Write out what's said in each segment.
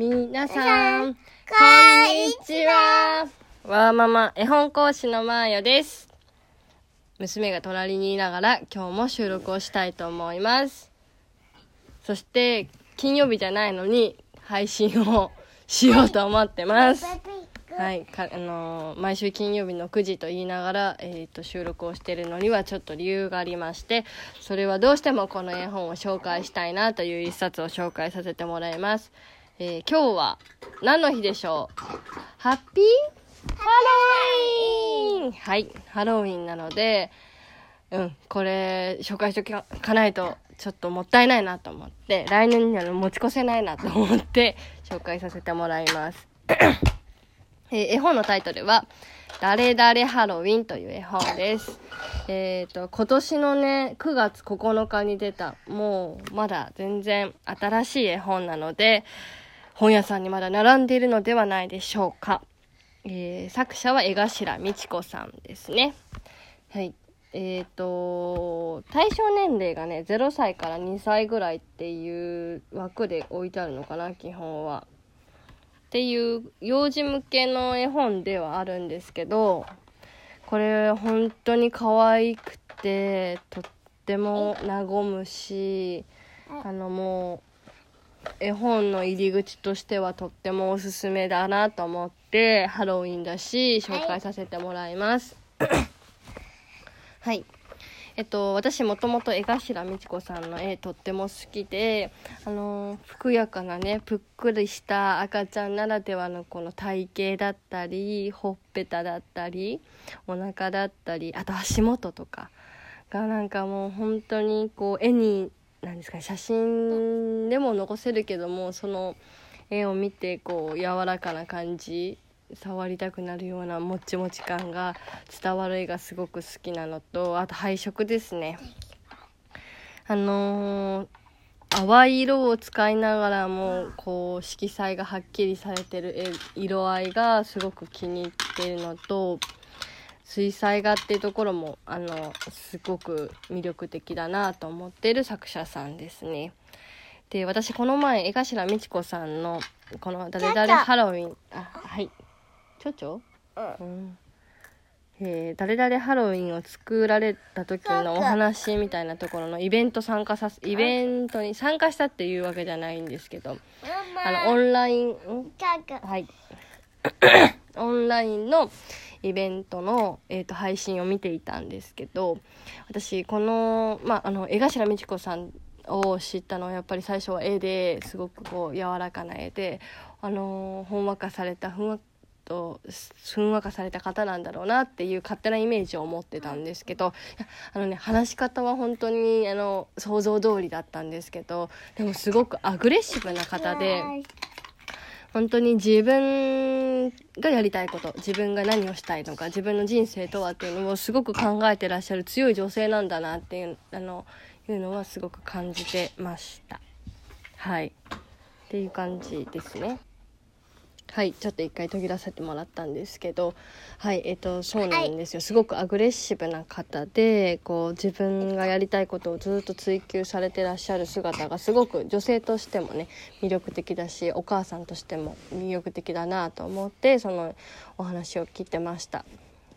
みなさん、こんにちは。わーママ、絵本講師のまーよです。娘が隣にいながら今日も収録をしたいと思います。そして、金曜日じゃないのに配信をしようと思ってます。はい、かあのー毎週金曜日の9時と言いながら、えー、と収録をしているのにはちょっと理由がありましてそれはどうしてもこの絵本を紹介したいなという一冊を紹介させてもらいます、えー今日は何の日でしょう？ハッピー？ハロウィーン！はいハロウィンなのでうんこれ紹介しておかないとちょっともったいないなと思って来年には持ち越せないなと思って 紹介させてもらいます。えー絵本のタイトルは、誰々ハロウィンという絵本です。えっ、と、今年のね、9月9日に出た、もうまだ全然新しい絵本なので、本屋さんにまだ並んでいるのではないでしょうか。えー作者は江頭美智子さんですね。はい。えっ、と、対象年齢がね、0歳から2歳ぐらいっていう枠で置いてあるのかな、基本は。っていう幼児向けの絵本ではあるんですけどこれ本当に可愛くてとっても和むしあのもう絵本の入り口としてはとってもおすすめだなと思ってハロウィンだし紹介させてもらいます。はいえっと、私もともと江頭美智子さんの絵とっても好きで、あのふくやかなねぷっくりした赤ちゃんならではのこの体型だったりほっぺただったりお腹だったりあと足元とかがなんかもう本当にこう絵に何ですか写真でも残せるけどもその絵を見てこう柔らかな感じ触りたくなるようなもちもち感が伝わる絵がすごく好きなのとあと配色ですね。あのー淡い色を使いながらもこう色彩がはっきりされてる色合いがすごく気に入っているのと水彩画っていうところもあのすごく魅力的だなと思っている作者さんですね。で私この前江頭美智子さんのこの「誰々ハロウィン」あはい。ちょちょ？うん。えー誰々ハロウィンを作られた時のお話みたいなところのイベント参加させイベントに参加したっていうわけじゃないんですけどあのオンラインん？はい。オンラインのイベントの、えー、と配信を見ていたんですけど私この,、まあ、あの江頭美智子さんを知ったのはやっぱり最初は絵ですごくこう柔らかな絵で、あのーほんわかされたふんわとふんわかされた方なんだろうなっていう勝手なイメージを持ってたんですけどあのね話し方は本当にあの想像通りだったんですけどでもすごくアグレッシブな方で。本当に自分がやりたいこと自分が何をしたいのか自分の人生とはっていうのをすごく考えてらっしゃる強い女性なんだなっていうあのいうのはすごく感じてました。はい。っていう感じですね。はいちょっと一回途切らせてもらったんですけどはいえっ、とそうなんですよ。すごくアグレッシブな方でこう自分がやりたいことをずっと追求されてらっしゃる姿がすごく女性としてもね魅力的だしお母さんとしても魅力的だなと思ってそのお話を聞いてました。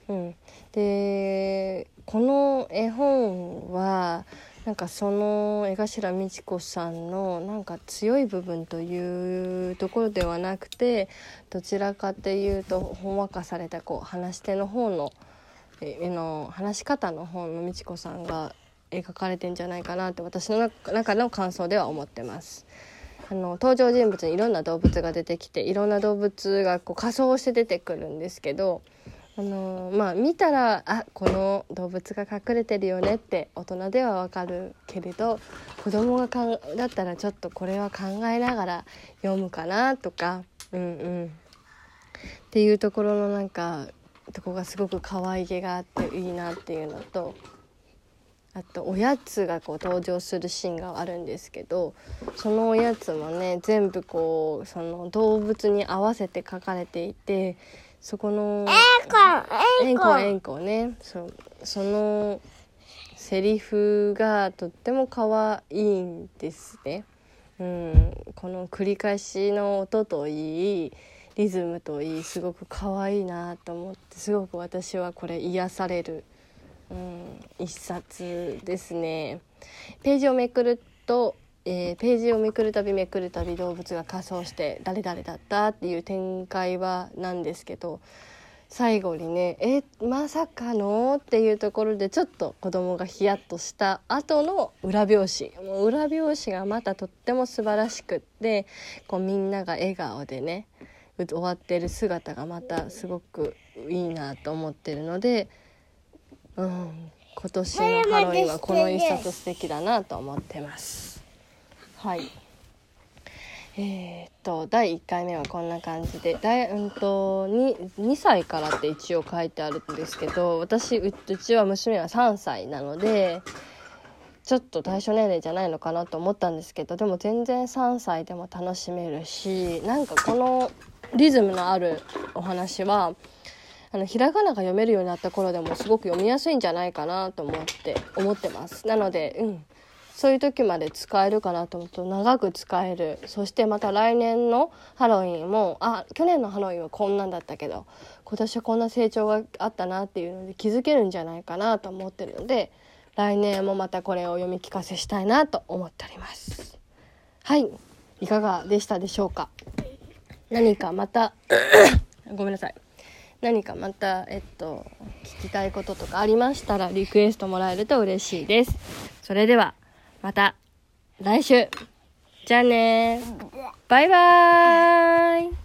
うん、でこの絵本はなんかその江頭美智子さんのなんか強い部分というところではなくてどちらかっていうとほんわかされたこう話し手の方のえの話し方の方の美智子さんが描かれてんじゃないかなって私の中の感想では思ってます。あの登場人物にいろんな動物が出てきていろんな動物がこう仮装して出てくるんですけどあのまあ見たらあこの動物が隠れてるよねって大人ではわかるけれど子供がかんだったらちょっとこれは考えながら読むかなとかうんうん。っていうところのなんかとこがすごく可愛げがあっていいなっていうのとあとおやつがこう登場するシーンがあるんですけどそのおやつもね全部こうその動物に合わせて書かれていてそこのえんこえんこねそうそのセリフがとっても可愛いんですね。ううん、この繰り返しの音といいリズムといいすごく可愛いなと思ってすごく私はこれ癒される、うん、一冊ですね。ページをめくると、えーページをめくるたびめくるたび動物が仮装して誰々だったっていう展開はなんですけど最後にね「えまさかの?」っていうところでちょっと子供がヒヤッとした後の裏表紙もう裏表紙がまたとっても素晴らしくってこうみんなが笑顔でね終わってる姿がまたすごくいいなと思ってるので、うん、今年のハロウィンはこの一冊素敵だなと思ってます。はい。えーっと第1回目はこんな感じでだい、うん、と 2, 2歳からって一応書いてあるんですけど私ううちは娘は3歳なのでちょっと対象年齢じゃないのかなと思ったんですけどでも全然3歳でも楽しめるしなんかこのリズムのあるお話はあのひらがなが読めるようになった頃でもすごく読みやすいんじゃないかなと思って思ってます。なのでうん。そういう時まで使えるかなと思うと長く使える。そしてまた来年のハロウィンもあ去年のハロウィンはこんなんだったけど今年はこんな成長があったなっていうので気づけるんじゃないかなと思ってるので来年もまたこれを読み聞かせしたいなと思っております。はい。いかがでしたでしょうか？何かまた ごめんなさい。何かまたえっと聞きたいこととかありましたらリクエストもらえると嬉しいです。それでは。また来週。じゃあねバイバーイ。